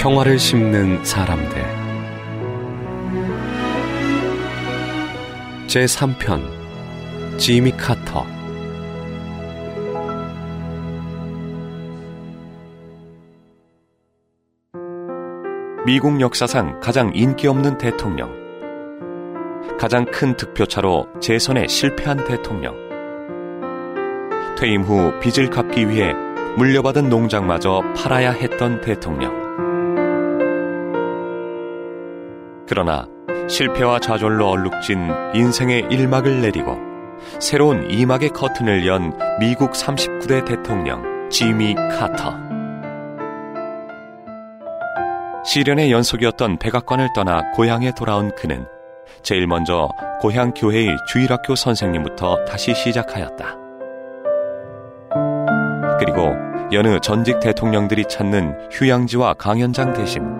평화를 심는 사람들. 제3편 지미 카터. 미국 역사상 가장 인기 없는 대통령. 가장 큰 득표차로 재선에 실패한 대통령. 퇴임 후 빚을 갚기 위해 물려받은 농장마저 팔아야 했던 대통령. 그러나 실패와 좌절로 얼룩진 인생의 1막을 내리고 새로운 2막의 커튼을 연 미국 39대 대통령 지미 카터. 시련의 연속이었던 백악관을 떠나 고향에 돌아온 그는 제일 먼저 고향 교회의 주일학교 선생님부터 다시 시작하였다. 그리고 여느 전직 대통령들이 찾는 휴양지와 강연장 대신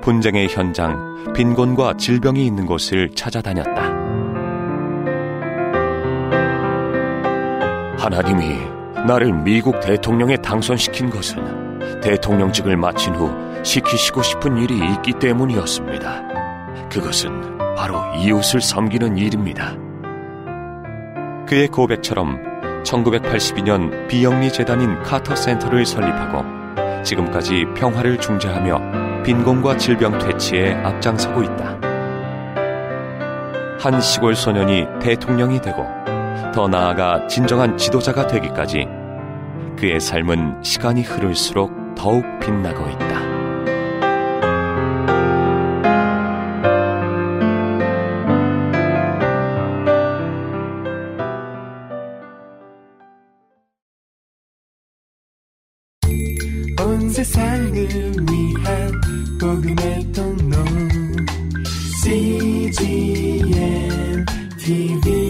분쟁의 현장, 빈곤과 질병이 있는 곳을 찾아다녔다. 하나님이 나를 미국 대통령에 당선시킨 것은 대통령직을 마친 후 시키시고 싶은 일이 있기 때문이었습니다. 그것은 바로 이웃을 섬기는 일입니다. 그의 고백처럼 1982년 비영리 재단인 카터 센터를 설립하고 지금까지 평화를 중재하며 빈곤과 질병 퇴치에 앞장서고 있다. 한 시골 소년이 대통령이 되고 더 나아가 진정한 지도자가 되기까지 그의 삶은 시간이 흐를수록 더욱 빛나고 있다. 세상을 위한 궁금했던 너. CGM TV